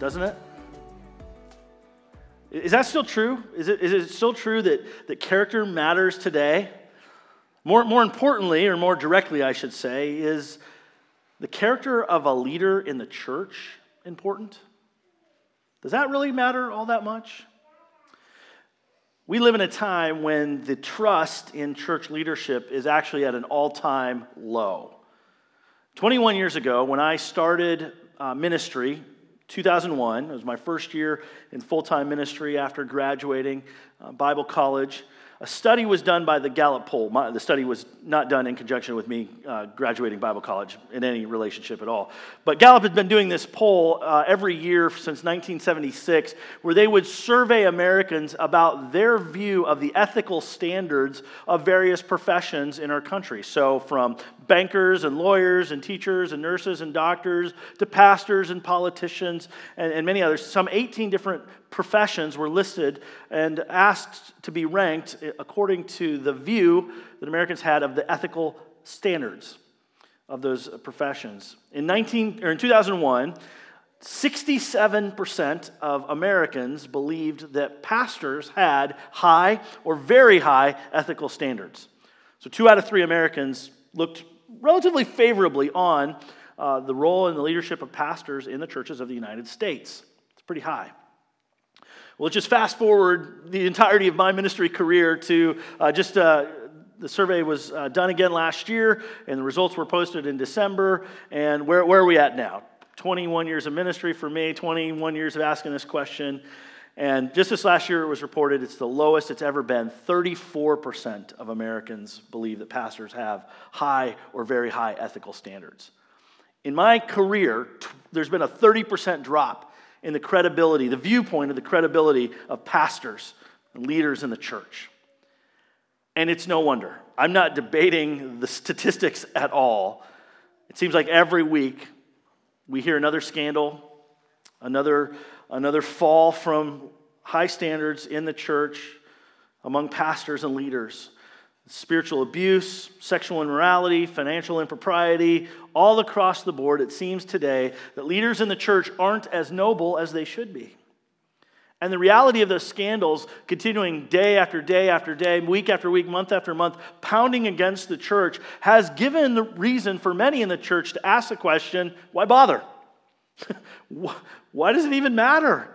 doesn't it? Is that still true? Is it, is it still true that, that character matters today? More, more importantly, or more directly, I should say, is the character of a leader in the church important? Does that really matter all that much? We live in a time when the trust in church leadership is actually at an all time low. 21 years ago, when I started uh, ministry 2001. It was my first year in full time ministry after graduating uh, Bible college. A study was done by the Gallup poll. My, the study was not done in conjunction with me uh, graduating Bible college in any relationship at all. But Gallup had been doing this poll uh, every year since 1976, where they would survey Americans about their view of the ethical standards of various professions in our country. So, from bankers and lawyers and teachers and nurses and doctors to pastors and politicians and, and many others, some 18 different professions were listed and asked to be ranked according to the view that Americans had of the ethical standards of those professions. In, 19, or in 2001, 67% of Americans believed that pastors had high or very high ethical standards. So, two out of three Americans looked relatively favorably on uh, the role and the leadership of pastors in the churches of the United States. It's pretty high. Well, just fast forward the entirety of my ministry career to uh, just uh, the survey was uh, done again last year, and the results were posted in December. And where, where are we at now? 21 years of ministry for me, 21 years of asking this question. And just this last year, it was reported it's the lowest it's ever been. 34% of Americans believe that pastors have high or very high ethical standards. In my career, there's been a 30% drop in the credibility, the viewpoint of the credibility of pastors and leaders in the church. And it's no wonder. I'm not debating the statistics at all. It seems like every week we hear another scandal, another, another fall from high standards in the church among pastors and leaders spiritual abuse, sexual immorality, financial impropriety, all across the board, it seems today that leaders in the church aren't as noble as they should be. And the reality of those scandals continuing day after day after day, week after week, month after month, pounding against the church, has given the reason for many in the church to ask the question why bother? why does it even matter?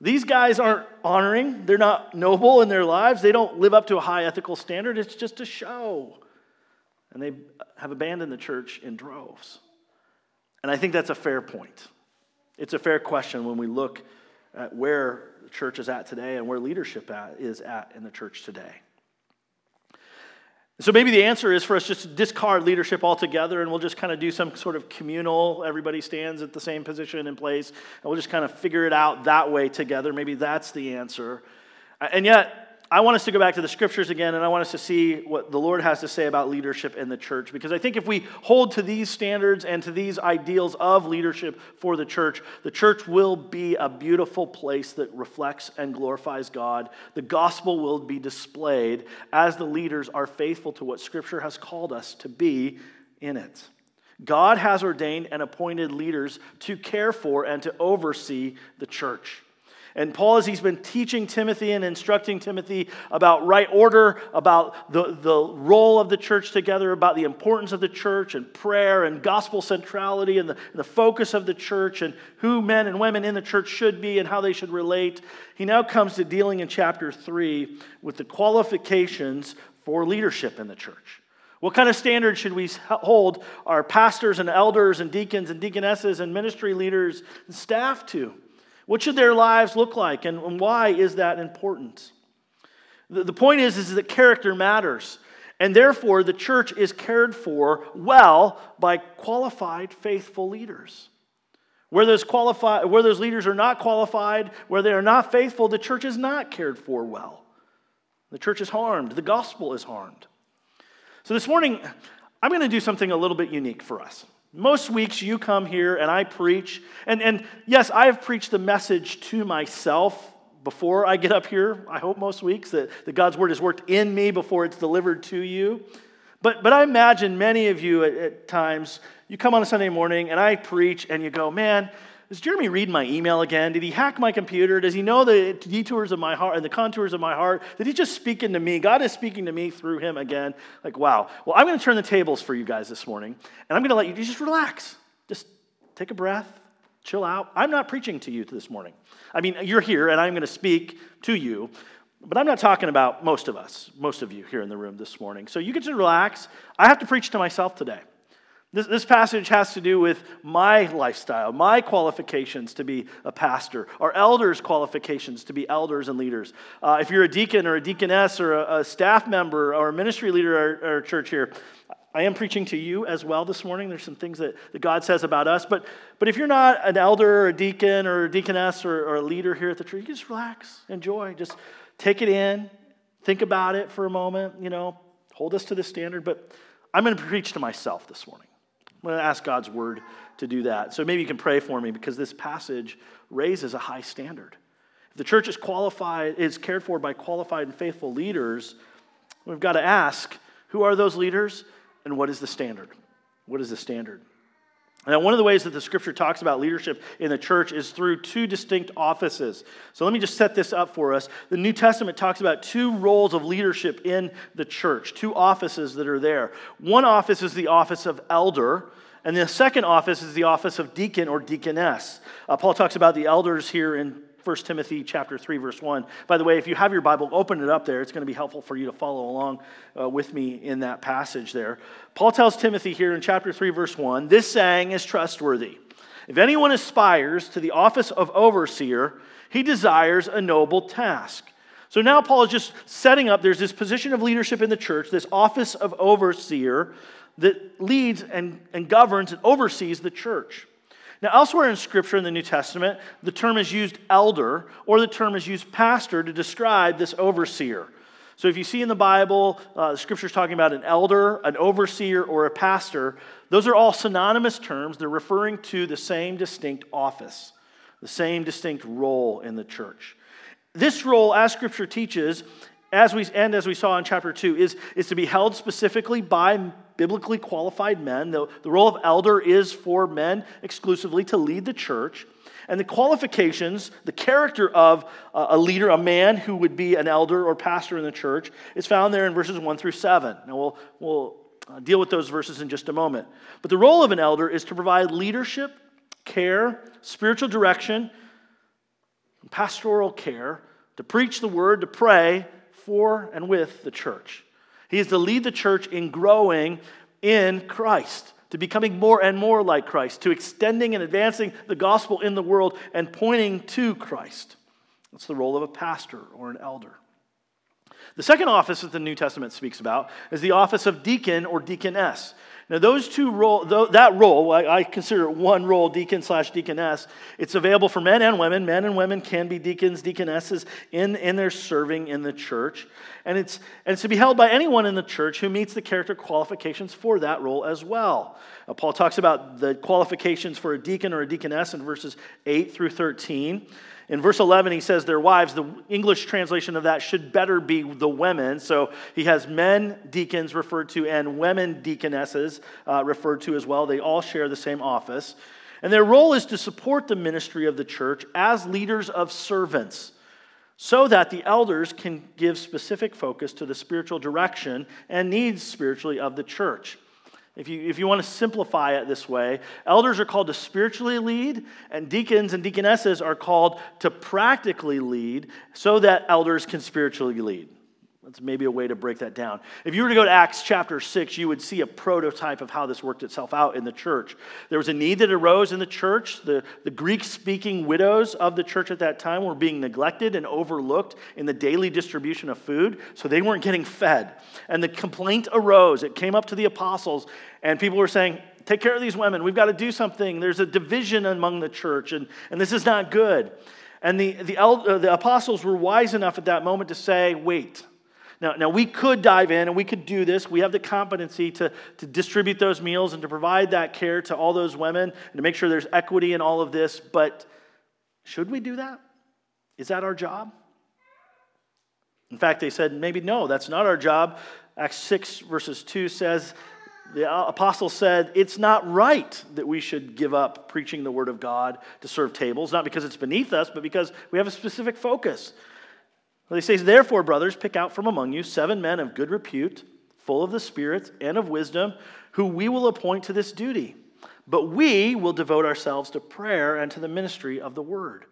These guys aren't honoring, they're not noble in their lives, they don't live up to a high ethical standard. It's just a show. And they have abandoned the church in droves. And I think that's a fair point. It's a fair question when we look at where the church is at today and where leadership at, is at in the church today. So maybe the answer is for us just to discard leadership altogether and we'll just kind of do some sort of communal, everybody stands at the same position in place, and we'll just kind of figure it out that way together. Maybe that's the answer. And yet, I want us to go back to the scriptures again, and I want us to see what the Lord has to say about leadership in the church. Because I think if we hold to these standards and to these ideals of leadership for the church, the church will be a beautiful place that reflects and glorifies God. The gospel will be displayed as the leaders are faithful to what scripture has called us to be in it. God has ordained and appointed leaders to care for and to oversee the church. And Paul, as he's been teaching Timothy and instructing Timothy about right order, about the, the role of the church together, about the importance of the church and prayer and gospel centrality and the, the focus of the church and who men and women in the church should be and how they should relate, he now comes to dealing in chapter 3 with the qualifications for leadership in the church. What kind of standards should we hold our pastors and elders and deacons and deaconesses and ministry leaders and staff to? What should their lives look like, and why is that important? The point is, is that character matters. And therefore, the church is cared for well by qualified, faithful leaders. Where those, qualified, where those leaders are not qualified, where they are not faithful, the church is not cared for well. The church is harmed. The gospel is harmed. So this morning, I'm going to do something a little bit unique for us. Most weeks you come here and I preach, and, and yes, I have preached the message to myself before I get up here. I hope most weeks that, that God's word has worked in me before it's delivered to you. But, but I imagine many of you at, at times, you come on a Sunday morning and I preach and you go, man, is Jeremy read my email again? Did he hack my computer? Does he know the detours of my heart and the contours of my heart? Did he just speaking to me? God is speaking to me through him again. Like, wow. Well, I'm going to turn the tables for you guys this morning, and I'm going to let you just relax. Just take a breath, chill out. I'm not preaching to you this morning. I mean, you're here, and I'm going to speak to you, but I'm not talking about most of us, most of you here in the room this morning. So you get to relax. I have to preach to myself today. This, this passage has to do with my lifestyle, my qualifications to be a pastor, our elders' qualifications to be elders and leaders. Uh, if you're a deacon or a deaconess or a, a staff member or a ministry leader at our, our church here, I am preaching to you as well this morning. There's some things that, that God says about us. But, but if you're not an elder or a deacon or a deaconess or, or a leader here at the church, you just relax, enjoy, just take it in, think about it for a moment, you know, hold us to the standard. But I'm going to preach to myself this morning. I'm going to ask God's word to do that. So maybe you can pray for me because this passage raises a high standard. If the church is qualified, is cared for by qualified and faithful leaders, we've got to ask who are those leaders and what is the standard? What is the standard? Now, one of the ways that the scripture talks about leadership in the church is through two distinct offices. So let me just set this up for us. The New Testament talks about two roles of leadership in the church, two offices that are there. One office is the office of elder, and the second office is the office of deacon or deaconess. Uh, Paul talks about the elders here in 1 Timothy chapter 3 verse 1. By the way, if you have your Bible, open it up there. It's going to be helpful for you to follow along uh, with me in that passage there. Paul tells Timothy here in chapter 3 verse 1, this saying is trustworthy. If anyone aspires to the office of overseer, he desires a noble task. So now Paul is just setting up there's this position of leadership in the church, this office of overseer that leads and, and governs and oversees the church. Now, elsewhere in Scripture in the New Testament, the term is used elder or the term is used pastor to describe this overseer. So, if you see in the Bible, uh, the Scripture is talking about an elder, an overseer, or a pastor, those are all synonymous terms. They're referring to the same distinct office, the same distinct role in the church. This role, as Scripture teaches, as we, and as we saw in chapter 2, is, is to be held specifically by biblically qualified men. The, the role of elder is for men exclusively to lead the church. And the qualifications, the character of a leader, a man who would be an elder or pastor in the church, is found there in verses 1 through 7. Now, we'll, we'll uh, deal with those verses in just a moment. But the role of an elder is to provide leadership, care, spiritual direction, pastoral care, to preach the word, to pray for and with the church. He is to lead the church in growing in Christ, to becoming more and more like Christ, to extending and advancing the gospel in the world and pointing to Christ. That's the role of a pastor or an elder. The second office that the New Testament speaks about is the office of deacon or deaconess. Now, those two role, that role, I consider it one role, deacon slash deaconess. It's available for men and women. Men and women can be deacons, deaconesses in, in their serving in the church. And it's, and it's to be held by anyone in the church who meets the character qualifications for that role as well. Uh, Paul talks about the qualifications for a deacon or a deaconess in verses 8 through 13. In verse 11, he says their wives. The English translation of that should better be the women. So he has men deacons referred to and women deaconesses uh, referred to as well. They all share the same office. And their role is to support the ministry of the church as leaders of servants so that the elders can give specific focus to the spiritual direction and needs spiritually of the church. If you, if you want to simplify it this way, elders are called to spiritually lead, and deacons and deaconesses are called to practically lead so that elders can spiritually lead. That's maybe a way to break that down. If you were to go to Acts chapter 6, you would see a prototype of how this worked itself out in the church. There was a need that arose in the church. The, the Greek speaking widows of the church at that time were being neglected and overlooked in the daily distribution of food, so they weren't getting fed. And the complaint arose. It came up to the apostles, and people were saying, take care of these women. We've got to do something. There's a division among the church, and, and this is not good. And the, the, uh, the apostles were wise enough at that moment to say, wait. Now, now, we could dive in and we could do this. We have the competency to, to distribute those meals and to provide that care to all those women and to make sure there's equity in all of this. But should we do that? Is that our job? In fact, they said, maybe no, that's not our job. Acts 6, verses 2 says, the apostle said, It's not right that we should give up preaching the word of God to serve tables, not because it's beneath us, but because we have a specific focus. Well, he says, Therefore, brothers, pick out from among you seven men of good repute, full of the Spirit and of wisdom, who we will appoint to this duty. But we will devote ourselves to prayer and to the ministry of the word.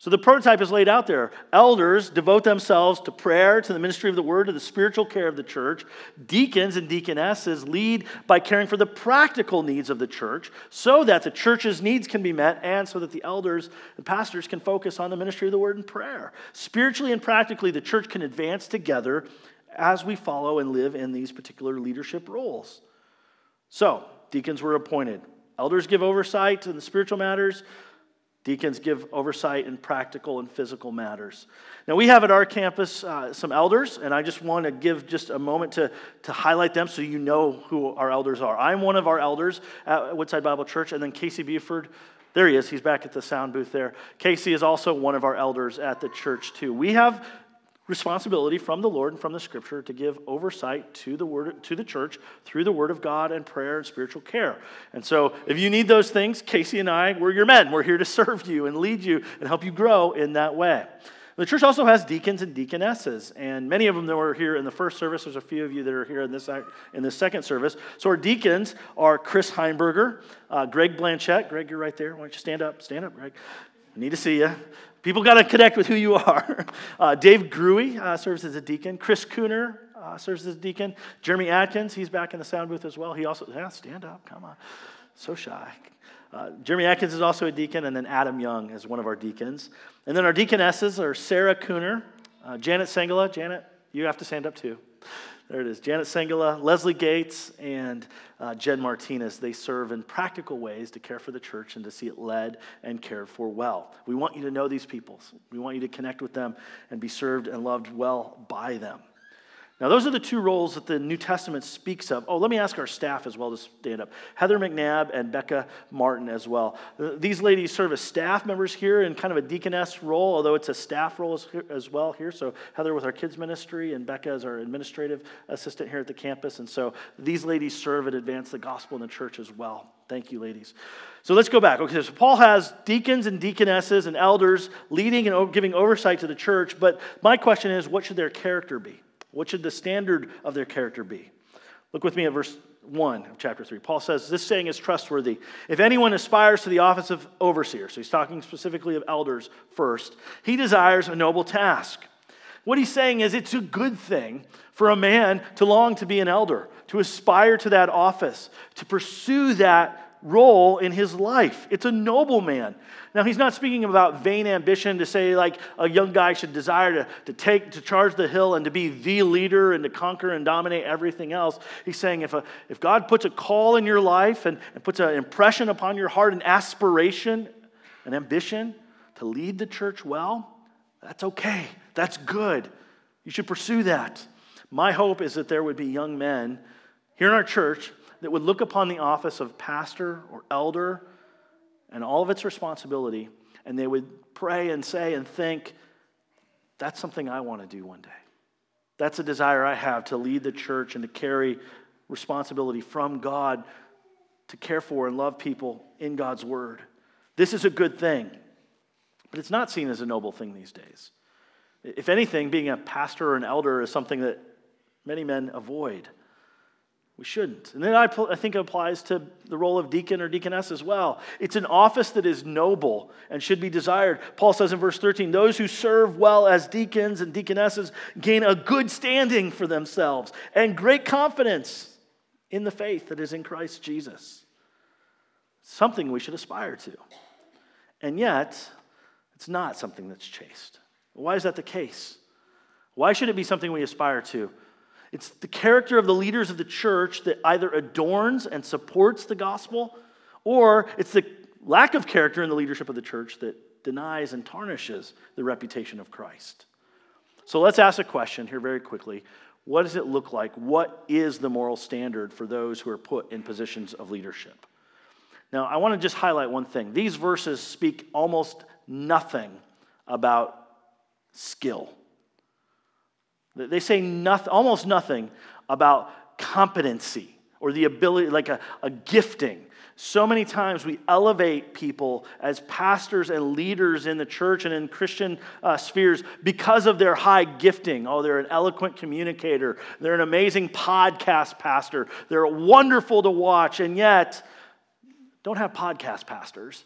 So the prototype is laid out there. Elders devote themselves to prayer, to the ministry of the word, to the spiritual care of the church. Deacons and deaconesses lead by caring for the practical needs of the church so that the church's needs can be met and so that the elders and pastors can focus on the ministry of the word and prayer. Spiritually and practically, the church can advance together as we follow and live in these particular leadership roles. So, deacons were appointed. Elders give oversight in the spiritual matters. Deacons give oversight in practical and physical matters. Now, we have at our campus uh, some elders, and I just want to give just a moment to, to highlight them so you know who our elders are. I'm one of our elders at Woodside Bible Church, and then Casey Buford, there he is. He's back at the sound booth there. Casey is also one of our elders at the church, too. We have responsibility from the Lord and from the scripture to give oversight to the word to the church through the word of God and prayer and spiritual care. And so if you need those things, Casey and I, we're your men. We're here to serve you and lead you and help you grow in that way. The church also has deacons and deaconesses, and many of them that were here in the first service. There's a few of you that are here in this, in this second service. So our deacons are Chris Heimberger, uh, Greg Blanchette. Greg, you're right there. Why don't you stand up? Stand up, Greg. I need to see you. People got to connect with who you are. Uh, Dave Gruey uh, serves as a deacon. Chris Cooner uh, serves as a deacon. Jeremy Atkins, he's back in the sound booth as well. He also, yeah, stand up, come on. So shy. Uh, Jeremy Atkins is also a deacon, and then Adam Young is one of our deacons. And then our deaconesses are Sarah Cooner, uh, Janet Sengela. Janet, you have to stand up too. There it is. Janet Sengela, Leslie Gates, and uh, Jen Martinez. They serve in practical ways to care for the church and to see it led and cared for well. We want you to know these people. We want you to connect with them and be served and loved well by them. Now, those are the two roles that the New Testament speaks of. Oh, let me ask our staff as well to stand up Heather McNabb and Becca Martin as well. Uh, these ladies serve as staff members here in kind of a deaconess role, although it's a staff role as, well here. So, Heather with our kids' ministry and Becca as our administrative assistant here at the campus. And so, these ladies serve and advance the gospel in the church as well. Thank you, ladies. So let's go back. Okay, so Paul has deacons and deaconesses and elders leading and giving oversight to the church, but my question is what should their character be? What should the standard of their character be? Look with me at verse 1 of chapter 3. Paul says, This saying is trustworthy. If anyone aspires to the office of overseer, so he's talking specifically of elders first, he desires a noble task. What he's saying is it's a good thing for a man to long to be an elder, to aspire to that office, to pursue that role in his life. It's a noble man. Now, he's not speaking about vain ambition to say, like, a young guy should desire to, to take, to charge the hill and to be the leader and to conquer and dominate everything else. He's saying if, a, if God puts a call in your life and, and puts an impression upon your heart, an aspiration, an ambition to lead the church well, that's okay. That's good. You should pursue that. My hope is that there would be young men here in our church that would look upon the office of pastor or elder and all of its responsibility, and they would pray and say and think, that's something I want to do one day. That's a desire I have to lead the church and to carry responsibility from God to care for and love people in God's word. This is a good thing, but it's not seen as a noble thing these days. If anything, being a pastor or an elder is something that many men avoid. We shouldn't. And then I, I think it applies to the role of deacon or deaconess as well. It's an office that is noble and should be desired. Paul says in verse 13, those who serve well as deacons and deaconesses gain a good standing for themselves and great confidence in the faith that is in Christ Jesus. Something we should aspire to. And yet, it's not something that's chased. Why is that the case? Why should it be something we aspire to? It's the character of the leaders of the church that either adorns and supports the gospel, or it's the lack of character in the leadership of the church that denies and tarnishes the reputation of Christ. So let's ask a question here very quickly. What does it look like? What is the moral standard for those who are put in positions of leadership? Now, I want to just highlight one thing. These verses speak almost nothing about skill. They say nothing, almost nothing about competency or the ability, like a, a gifting. So many times we elevate people as pastors and leaders in the church and in Christian uh, spheres because of their high gifting. Oh, they're an eloquent communicator, they're an amazing podcast pastor, they're wonderful to watch, and yet don't have podcast pastors.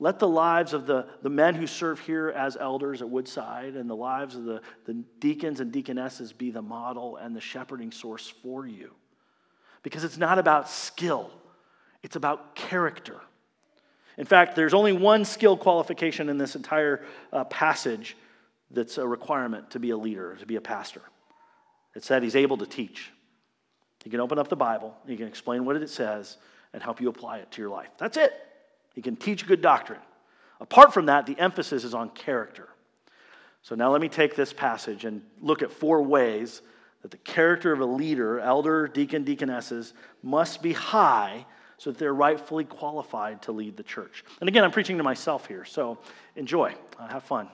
Let, the lives of the, the men who serve here as elders at Woodside and the lives of the, the deacons and deaconesses be the model and the shepherding source for you. Because it's not about skill, it's about character. In fact, there's only one skill qualification in this entire uh, passage that's a requirement to be a leader, to be a pastor. It's that he's able to teach. He can open up the Bible, he can explain what it says, and help you apply it to your life. That's it. He can teach good doctrine. Apart from that, the emphasis is on character. So now let me take this passage and look at four ways that the character of a leader, elder, deacon, deaconesses, must be high so that they're rightfully qualified to lead the church. And again, I'm preaching to myself here, so enjoy, uh, have fun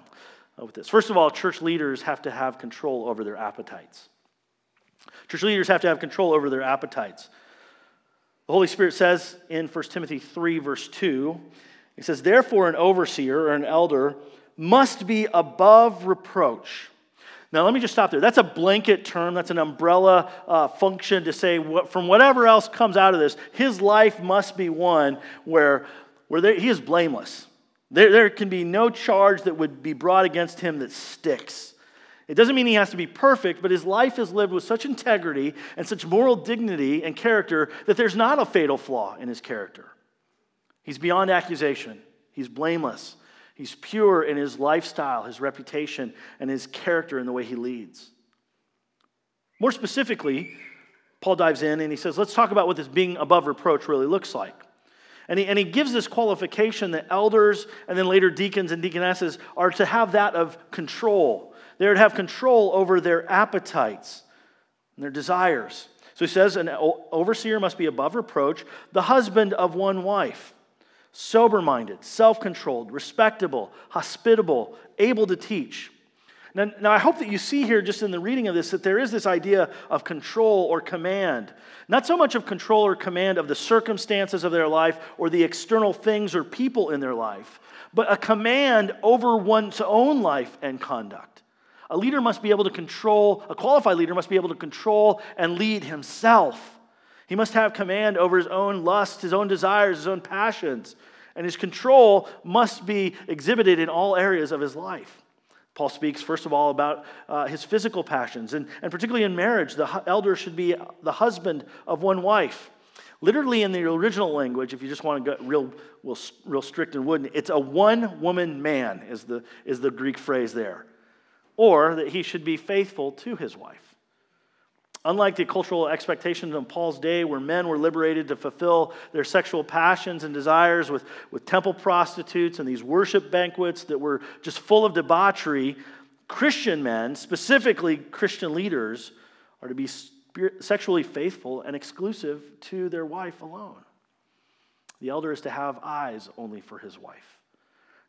with this. First of all, church leaders have to have control over their appetites. Church leaders have to have control over their appetites. The Holy Spirit says in 1 Timothy 3, verse 2, he says, Therefore, an overseer or an elder must be above reproach. Now, let me just stop there. That's a blanket term, that's an umbrella uh, function to say what, from whatever else comes out of this, his life must be one where, where there, he is blameless. There, there can be no charge that would be brought against him that sticks. It doesn't mean he has to be perfect, but his life is lived with such integrity and such moral dignity and character that there's not a fatal flaw in his character. He's beyond accusation, he's blameless, he's pure in his lifestyle, his reputation, and his character in the way he leads. More specifically, Paul dives in and he says, let's talk about what this being above reproach really looks like. And he, and he gives this qualification that elders and then later deacons and deaconesses are to have that of control they're to have control over their appetites and their desires. So he says an overseer must be above reproach, the husband of one wife, sober minded, self controlled, respectable, hospitable, able to teach. Now, now, I hope that you see here, just in the reading of this, that there is this idea of control or command. Not so much of control or command of the circumstances of their life or the external things or people in their life, but a command over one's own life and conduct. A leader must be able to control, a qualified leader must be able to control and lead himself. He must have command over his own lusts, his own desires, his own passions. And his control must be exhibited in all areas of his life. Paul speaks, first of all, about uh, his physical passions. And, and particularly in marriage, the elder should be the husband of one wife. Literally, in the original language, if you just want to get real, real, real strict and wooden, it's a one woman man, is the, is the Greek phrase there or that he should be faithful to his wife. Unlike the cultural expectations of Paul's day, where men were liberated to fulfill their sexual passions and desires with, with temple prostitutes and these worship banquets that were just full of debauchery, Christian men, specifically Christian leaders, are to be sexually faithful and exclusive to their wife alone. The elder is to have eyes only for his wife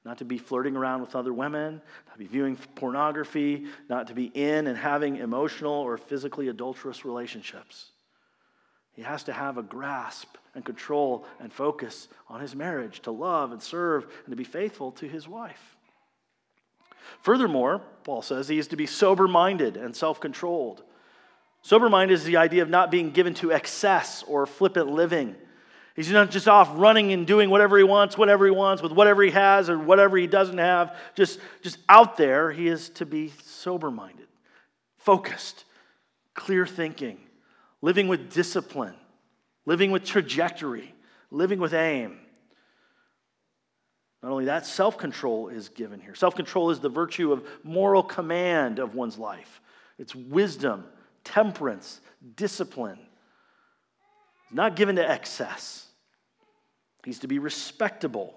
not to be flirting around with other women, not to be viewing pornography, not to be in and having emotional or physically adulterous relationships. He has to have a grasp and control and focus on his marriage, to love and serve and to be faithful to his wife. Furthermore, Paul says he is to be sober minded and self controlled. Sober minded is the idea of not being given to excess or flippant living He's not just off running and doing whatever he wants, whatever he wants, with whatever he has or whatever he doesn't have, just, just out there. He is to be sober minded, focused, clear thinking, living with discipline, living with trajectory, living with aim. Not only that, self control is given here. Self control is the virtue of moral command of one's life. It's wisdom, temperance, discipline. He's not given to excess. He's to be respectable,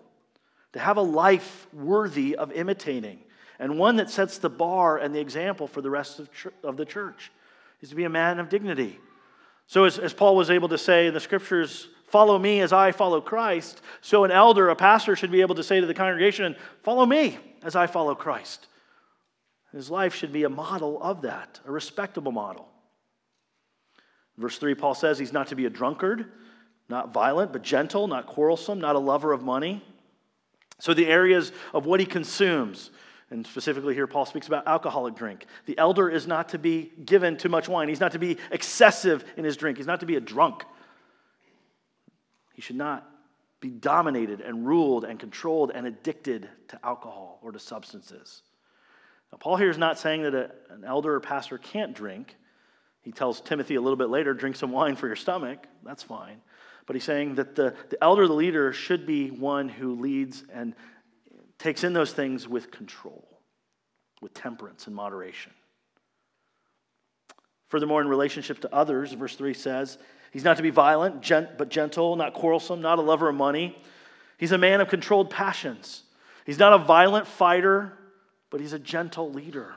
to have a life worthy of imitating, and one that sets the bar and the example for the rest of, of the church. He's to be a man of dignity. So, as, as Paul was able to say in the scriptures, follow me as I follow Christ, so an elder, a pastor, should be able to say to the congregation, follow me as I follow Christ. His life should be a model of that, a respectable model. Verse 3, Paul says he's not to be a drunkard, not violent, but gentle, not quarrelsome, not a lover of money. So, the areas of what he consumes, and specifically here, Paul speaks about alcoholic drink. The elder is not to be given too much wine. He's not to be excessive in his drink. He's not to be a drunk. He should not be dominated and ruled and controlled and addicted to alcohol or to substances. Now, Paul here is not saying that a, an elder or pastor can't drink. He tells Timothy a little bit later, drink some wine for your stomach. That's fine. But he's saying that the, the elder, the leader, should be one who leads and takes in those things with control, with temperance and moderation. Furthermore, in relationship to others, verse 3 says, he's not to be violent, gent- but gentle, not quarrelsome, not a lover of money. He's a man of controlled passions. He's not a violent fighter, but he's a gentle leader.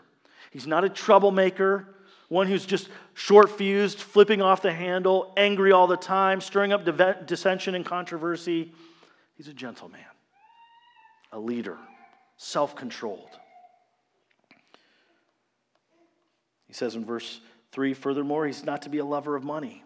He's not a troublemaker, one who's just short fused, flipping off the handle, angry all the time, stirring up dissension and controversy. He's a gentleman, a leader, self controlled. He says in verse 3 furthermore, he's not to be a lover of money.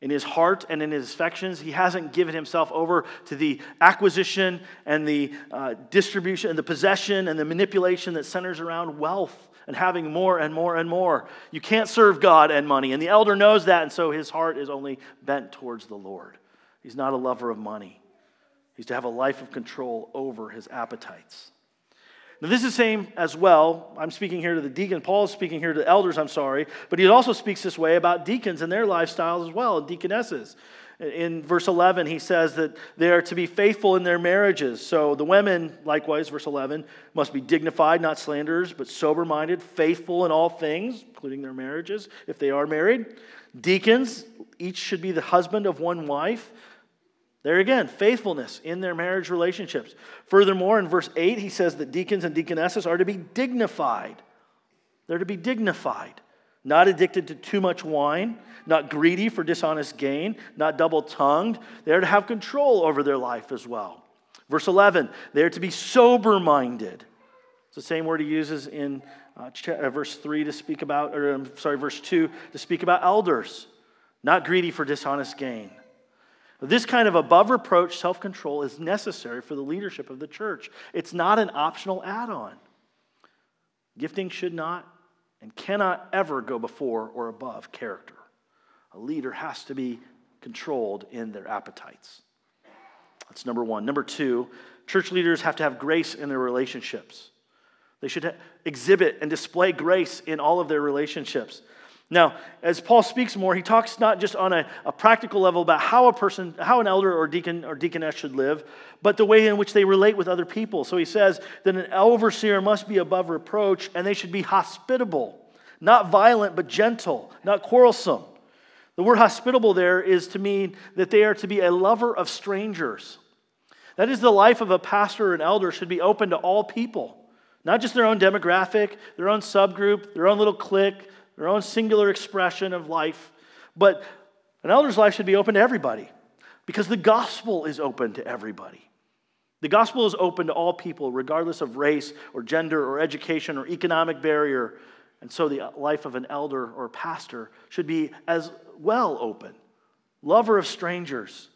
In his heart and in his affections, he hasn't given himself over to the acquisition and the uh, distribution and the possession and the manipulation that centers around wealth and having more and more and more. You can't serve God and money. And the elder knows that, and so his heart is only bent towards the Lord. He's not a lover of money, he's to have a life of control over his appetites. Now, this is same as well. I'm speaking here to the deacon. Paul is speaking here to the elders, I'm sorry. But he also speaks this way about deacons and their lifestyles as well, and deaconesses. In verse 11, he says that they are to be faithful in their marriages. So the women, likewise, verse 11, must be dignified, not slanderers, but sober minded, faithful in all things, including their marriages, if they are married. Deacons, each should be the husband of one wife there again, faithfulness in their marriage relationships. Furthermore, in verse 8, he says that deacons and deaconesses are to be dignified. They're to be dignified, not addicted to too much wine, not greedy for dishonest gain, not double tongued. They're to have control over their life as well. Verse 11, they're to be sober minded. It's the same word he uses in uh, uh, verse 3 to speak about, or I'm sorry, verse 2 to speak about elders, not greedy for dishonest gain. This kind of above reproach self control is necessary for the leadership of the church. It's not an optional add on. Gifting should not and cannot ever go before or above character. A leader has to be controlled in their appetites. That's number one. Number two, church leaders have to have grace in their relationships. They should exhibit and display grace in all of their relationships. Now, as Paul speaks more, he talks not just on a, a, practical level about how a person, how an elder or deacon or deaconess should live, but the way in which they relate with other people. So he says that an overseer must be above reproach and they should be hospitable, not violent, but gentle, not quarrelsome. The word hospitable there is to mean that they are to be a lover of strangers. That is, the life of a pastor or an elder should be open to all people, not just their own demographic, their own subgroup, their own little clique their own singular expression of life. But an elder's life should be open to everybody because the gospel is open to everybody. The gospel is open to all people, regardless of race or gender or education or economic barrier. And so the life of an elder or pastor should be as well open. Lover of strangers,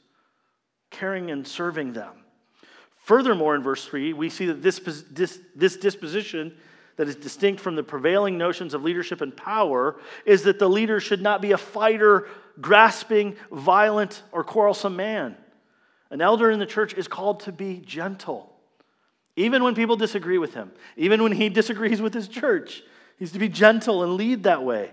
caring and serving them. Furthermore, in verse 3, we see that this, this, this disposition that is distinct from the prevailing notions of leadership and power is that the leader should not be a fighter, grasping, violent, or quarrelsome man. An elder in the church is called to be gentle. Even when people disagree with him, even when he disagrees with his church, he's to be gentle and lead that way.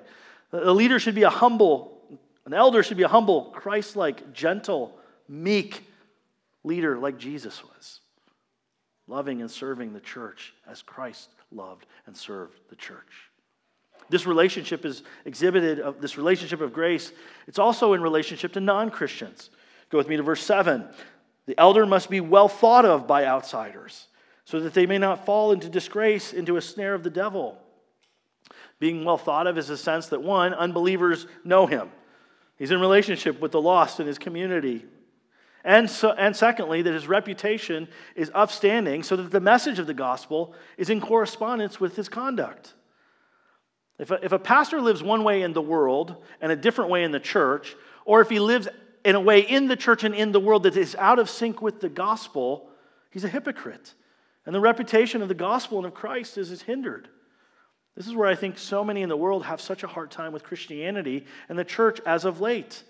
A leader should be a humble, an elder should be a humble, Christ like, gentle, meek leader like Jesus was, loving and serving the church as Christ loved and served the church. This relationship is exhibited, of this relationship of grace, it's also in relationship to non Christians. Go with me to verse 7. The elder must be well thought of by outsiders, so that they may not fall into disgrace, into a snare of the devil. Being well thought of is a sense that one, unbelievers know him. He's in relationship with the lost in his community. And, so, and secondly, that his reputation is upstanding so that the message of the gospel is in correspondence with his conduct. If a, if a pastor lives one way in the world and a different way in the church, or if he lives in a way in the church and in the world that is out of sync with the gospel, he's a hypocrite. And the reputation of the gospel and of Christ is, is hindered. This is where I think so many in the world have such a hard time with Christianity and the church as of late.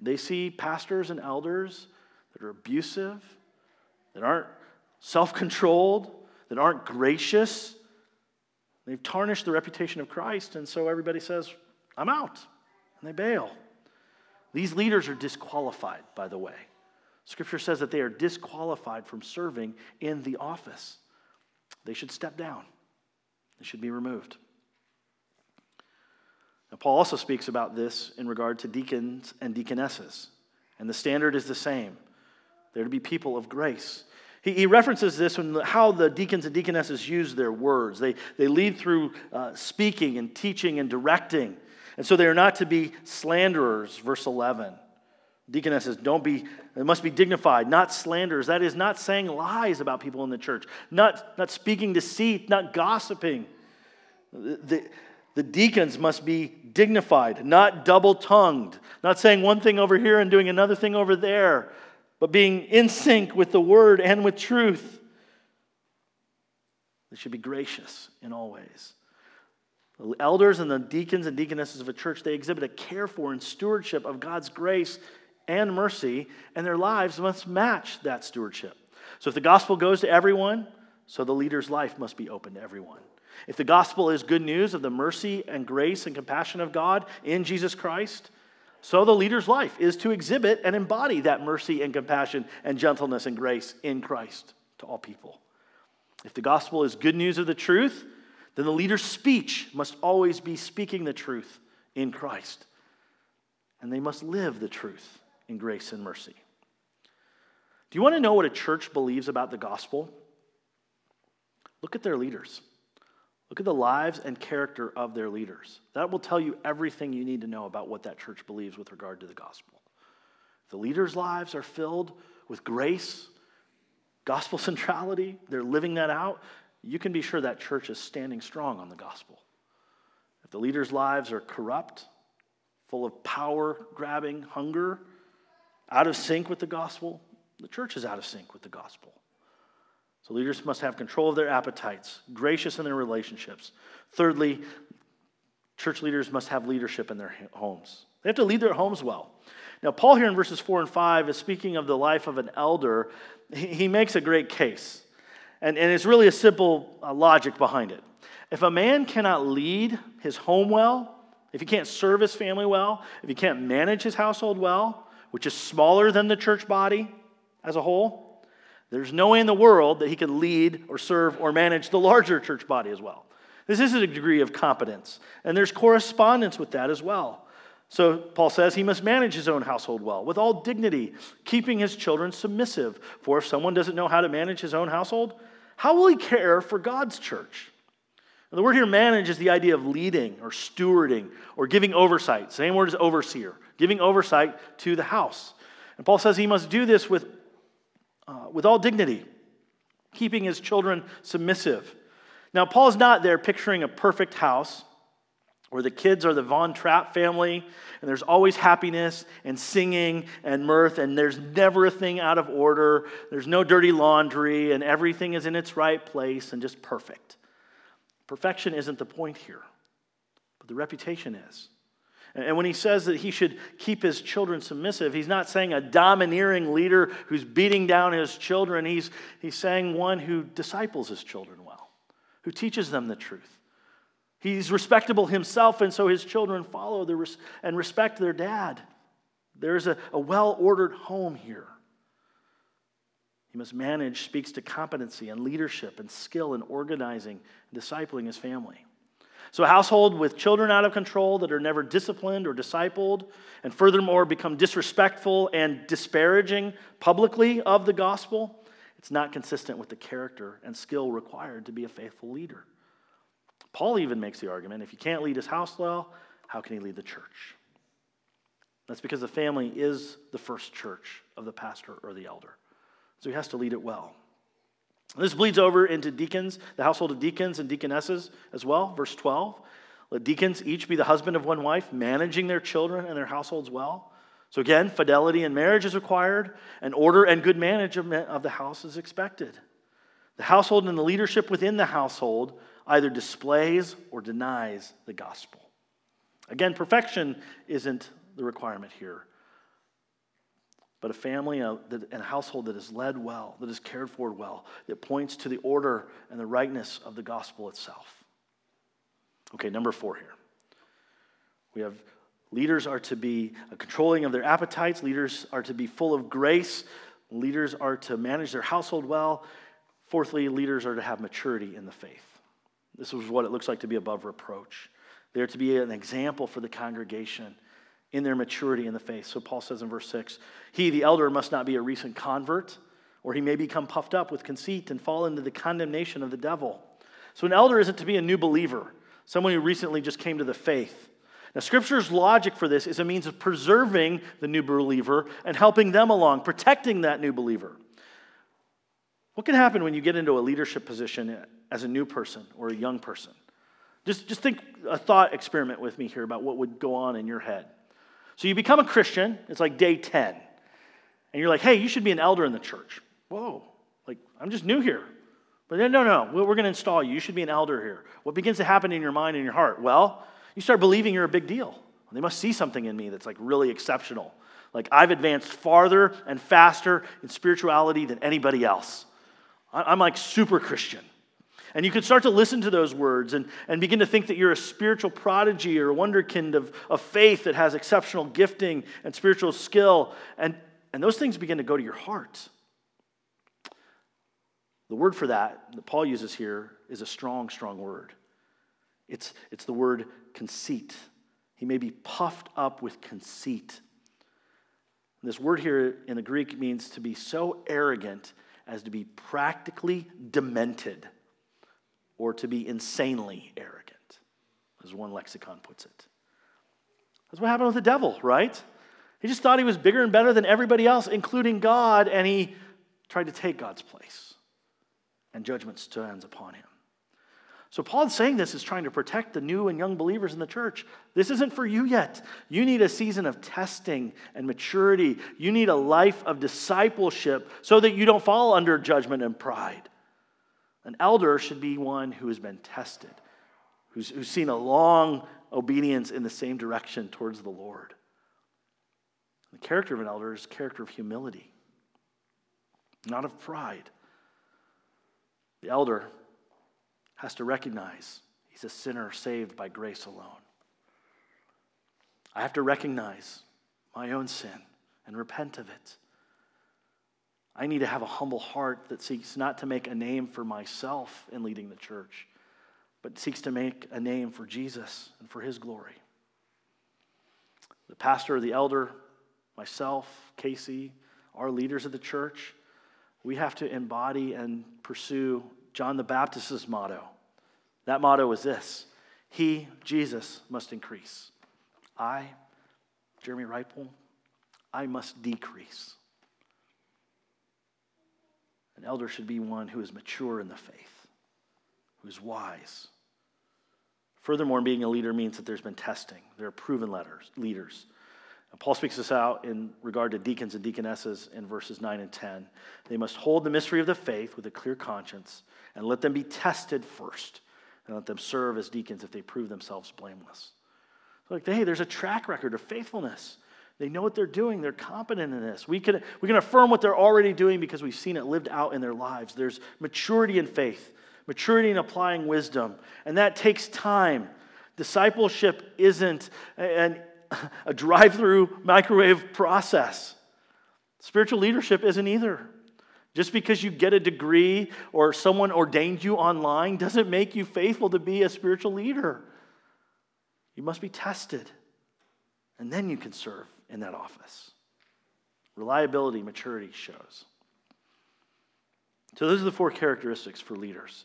They see pastors and elders that are abusive, that aren't self controlled, that aren't gracious, They've tarnished the reputation of Christ, and so everybody says, I'm out. And they bail. These leaders are disqualified, by the way. Scripture says that they are disqualified from serving in the office. They should step down, they should be removed. Now, Paul also speaks about this in regard to deacons and deaconesses, and the standard is the same. They're to be people of grace. He, he references this in how the deacons and deaconesses use their words. They, they lead through uh, speaking and teaching and directing. And so they are not to be slanderers, verse 11. Deaconesses, don't be, they must be dignified, not slanderers. That is, not saying lies about people in the church, not, not speaking deceit, not gossiping. The, the, deacons must be dignified, not double tongued, not saying one thing over here and doing another thing over there, but being in sync with the word and with truth. They should be gracious in all ways. The elders and the deacons and deaconesses of a church, they exhibit a care for and stewardship of God's grace and mercy, and their lives must match that stewardship. So if the gospel goes to everyone, so the leader's life must be open to everyone. If the gospel is good news of the mercy and grace and compassion of God in Jesus Christ, so the leader's life is to exhibit and embody that mercy and compassion and gentleness and grace in Christ to all people. If the gospel is good news of the truth, then the leader's speech must always be speaking the truth in Christ. And they must live the truth in grace and mercy. Do you want to know what a church believes about the gospel? Look at their leaders. Look at the lives and character of their leaders. That will tell you everything you need to know about what that church believes with regard to the gospel. The leaders' lives are filled with grace, gospel centrality, they're living that out, you can be sure that church is standing strong on the gospel. If the leaders' lives are corrupt, full of power grabbing hunger, out of sync with the gospel, the church is out of sync with the gospel. So leaders must have control of their appetites, gracious in their relationships. Thirdly, church leaders must have leadership in their homes. They have to lead their homes well. Now, Paul here in verses 4 and 5 is speaking of the life of an elder. He makes a great case. And, and it's really a simple uh, logic behind it. If a man cannot lead his home well, if he can't serve his family well, if he can't manage his household well, which is smaller than the church body as a whole, there's no way in the world that he could lead or serve or manage the larger church body as well. This is a degree of competence, and there's correspondence with that as well. So Paul says he must manage his own household well, with all dignity, keeping his children submissive. For if someone doesn't know how to manage his own household, how will he care for God's church? And the word here manage is the idea of leading or stewarding or giving oversight. Same word as overseer, giving oversight to the house. And Paul says he must do this with uh, with all dignity, keeping his children submissive. Now, Paul's not there picturing a perfect house where the kids are the Von Trapp family and there's always happiness and singing and mirth and there's never a thing out of order. There's no dirty laundry and everything is in its right place and just perfect. Perfection isn't the point here, but the reputation is. And when he says that he should keep his children submissive, he's not saying a domineering leader who's beating down his children. He's, he's saying one who disciples his children well, who teaches them the truth. He's respectable himself, and so his children follow the, and respect their dad. There's a, a well ordered home here. He must manage, speaks to competency and leadership and skill in organizing and discipling his family. So, a household with children out of control that are never disciplined or discipled, and furthermore become disrespectful and disparaging publicly of the gospel, it's not consistent with the character and skill required to be a faithful leader. Paul even makes the argument if you can't lead his house well, how can he lead the church? That's because the family is the first church of the pastor or the elder. So he has to lead it well. This bleeds over into deacons, the household of deacons and deaconesses as well. Verse 12. Let deacons each be the husband of one wife, managing their children and their households well. So again, fidelity in marriage is required, and order and good management of the house is expected. The household and the leadership within the household either displays or denies the gospel. Again, perfection isn't the requirement here, but a family uh, and a household that is led well, that is cared for well, that points to the order and the rightness of the gospel itself. Okay, number four here. We have Leaders are to be uh, controlling of their appetites. Leaders are to be full of grace. Leaders are to manage their household well. Fourthly, leaders are to have maturity in the faith. This is what it looks like to be above reproach. They're to be an example for the congregation in their maturity in the faith. So Paul says in verse 6 He, the elder, must not be a recent convert, or he may become puffed up with conceit and fall into the condemnation of the devil. So an elder isn't to be a new believer, someone who recently just came to the faith. Now, Scripture's logic for this is a means of preserving the new believer and helping them along, protecting that new believer. What can happen when you get into a leadership position as a new person or a young person? Just, just think a thought experiment with me here about what would go on in your head. So you become a Christian, it's like day 10, and you're like, hey, you should be an elder in the church. Whoa, like, I'm just new here. But then, no, no, we're going to install you. You should be an elder here. What begins to happen in your mind and your heart? Well, you start believing you're a big deal. They must see something in me that's like really exceptional. Like I've advanced farther and faster in spirituality than anybody else. I'm like super Christian. And you could start to listen to those words and, and begin to think that you're a spiritual prodigy or a wonderkind of, of faith that has exceptional gifting and spiritual skill. And, and those things begin to go to your heart. The word for that that Paul uses here is a strong, strong word. It's, it's the word conceit. He may be puffed up with conceit. And this word here in the Greek means to be so arrogant as to be practically demented or to be insanely arrogant, as one lexicon puts it. That's what happened with the devil, right? He just thought he was bigger and better than everybody else, including God, and he tried to take God's place. And judgment stands upon him. So, Paul saying this is trying to protect the new and young believers in the church. This isn't for you yet. You need a season of testing and maturity. You need a life of discipleship so that you don't fall under judgment and pride. An elder should be one who has been tested, who's, who's seen a long obedience in the same direction towards the Lord. The character of an elder is character of humility, not of pride. The elder has to recognize he's a sinner saved by grace alone. I have to recognize my own sin and repent of it. I need to have a humble heart that seeks not to make a name for myself in leading the church, but seeks to make a name for Jesus and for his glory. The pastor or the elder, myself, Casey, our leaders of the church, we have to embody and pursue John the Baptist's motto. That motto is this He, Jesus, must increase. I, Jeremy Ripple, I must decrease. An elder should be one who is mature in the faith, who's wise. Furthermore, being a leader means that there's been testing. There are proven letters, leaders. And Paul speaks this out in regard to deacons and deaconesses in verses 9 and 10. They must hold the mystery of the faith with a clear conscience and let them be tested first and let them serve as deacons if they prove themselves blameless. So like, hey, there's a track record of faithfulness. They know what they're doing. They're competent in this. We can, we can affirm what they're already doing because we've seen it lived out in their lives. There's maturity in faith, maturity in applying wisdom, and that takes time. Discipleship isn't an, a drive through microwave process, spiritual leadership isn't either. Just because you get a degree or someone ordained you online doesn't make you faithful to be a spiritual leader. You must be tested, and then you can serve in that office. Reliability, maturity shows. So, those are the four characteristics for leaders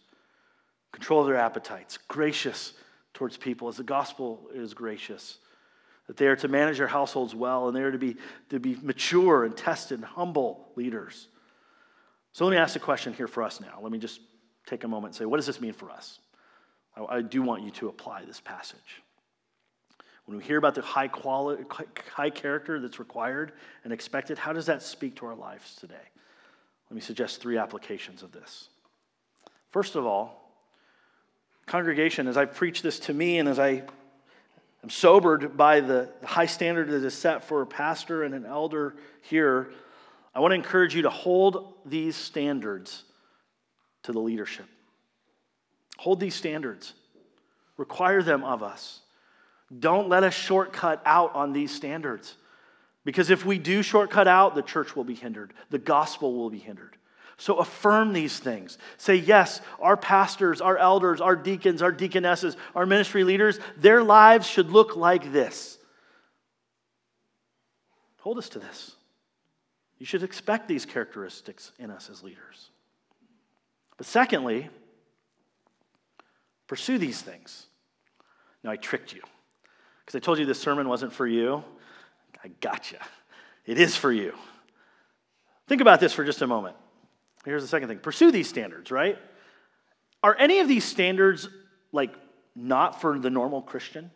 control of their appetites, gracious towards people, as the gospel is gracious, that they are to manage their households well, and they are to be, to be mature and tested humble leaders. So, let me ask a question here for us now. Let me just take a moment and say, what does this mean for us? I, I do want you to apply this passage. When we hear about the high quality, high character that's required and expected, how does that speak to our lives today? Let me suggest three applications of this. First of all, congregation, as I preach this to me and as I am sobered by the high standard that is set for a pastor and an elder here, I want to encourage you to hold these standards to the leadership. Hold these standards, require them of us. Don't let us shortcut out on these standards. Because if we do shortcut out, the church will be hindered, the gospel will be hindered. So affirm these things. Say, yes, our pastors, our elders, our deacons, our deaconesses, our ministry leaders, their lives should look like this. Hold us to this. You should expect these characteristics in us as leaders. But secondly, pursue these things. Now, I tricked you because I told you this sermon wasn't for you. I gotcha. It is for you. Think about this for just a moment. Here's the second thing pursue these standards, right? Are any of these standards like not for the normal Christian?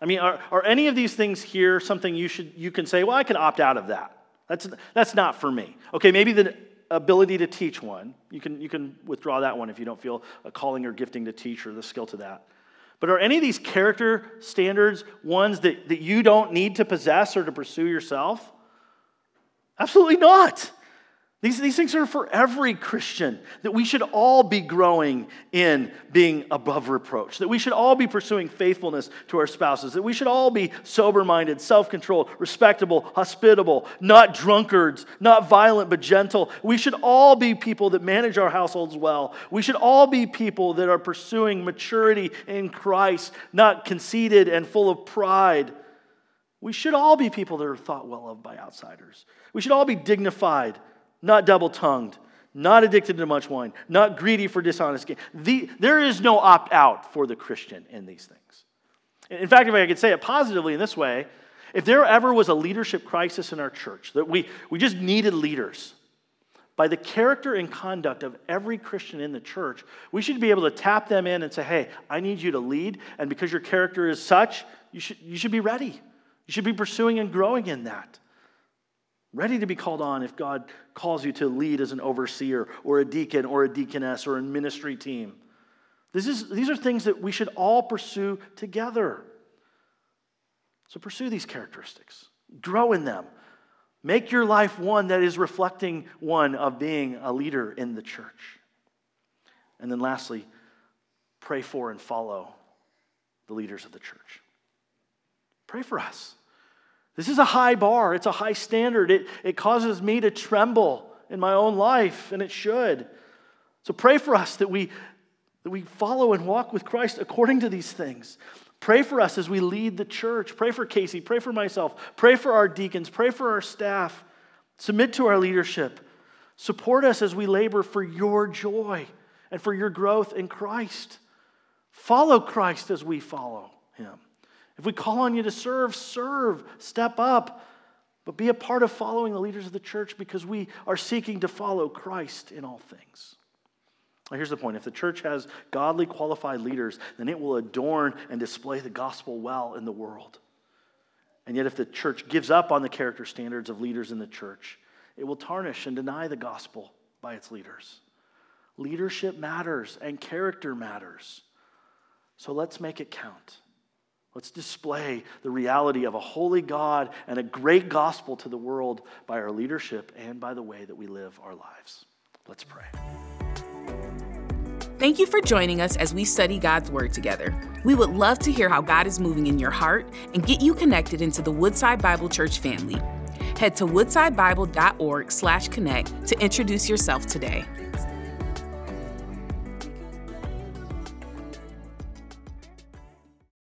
I mean, are, are any of these things here something you should you can say, well, I can opt out of that. That's that's not for me. Okay, maybe the ability to teach one. You can you can withdraw that one if you don't feel a calling or gifting to teach or the skill to that. But are any of these character standards ones that, that you don't need to possess or to pursue yourself? Absolutely not. These, these things are for every Christian, that we should all be growing in being above reproach, that we should all be pursuing faithfulness to our spouses, that we should all be sober minded, self controlled, respectable, hospitable, not drunkards, not violent, but gentle. We should all be people that manage our households well. We should all be people that are pursuing maturity in Christ, not conceited and full of pride. We should all be people that are thought well of by outsiders. We should all be dignified not double tongued, not addicted to much wine, not greedy for dishonest gain. The, there is no opt out for the Christian in these things. In fact, if I could say it positively in this way, if there ever was a leadership crisis in our church, that we, we just needed leaders, by the character and conduct of every Christian in the church, we should be able to tap them in and say, hey, I need you to lead, and because your character is such, you should, you should be ready. You should be pursuing and growing in that ready to be called on if God calls you to lead as an overseer or a deacon or a deaconess or a ministry team. This is, these are things that we should all pursue together. So pursue these characteristics, grow in them. Make your life one that is reflecting one of being a leader in the church. And then lastly, pray for and follow the leaders of the church. Pray for us. This is a high bar, it's a high standard. It, it causes me to tremble in my own life, and it should. So pray for us that we, that we follow and walk with Christ according to these things. Pray for us as we lead the church. Pray for Casey. Pray for myself. Pray for our deacons. Pray for our staff. Submit to our leadership. Support us as we labor for your joy and for your growth in Christ. Follow Christ as we follow him. If we call on you to serve, serve, step up, but be a part of following the leaders of the church because we are seeking to follow Christ in all things. Now, here's the point if the church has godly, qualified leaders, then it will adorn and display the gospel well in the world. And yet, if the church gives up on the character standards of leaders in the church, it will tarnish and deny the gospel by its leaders. Leadership matters and character matters. So let's make it count. Let's display the reality of a holy God and a great gospel to the world by our leadership and by the way that we live our lives. Let's pray. Thank you for joining us as we study God's Word together. We would love to hear how God is moving in your heart and get you connected into the Woodside Bible Church family. Head to woodsidebible.org/connect to introduce yourself today.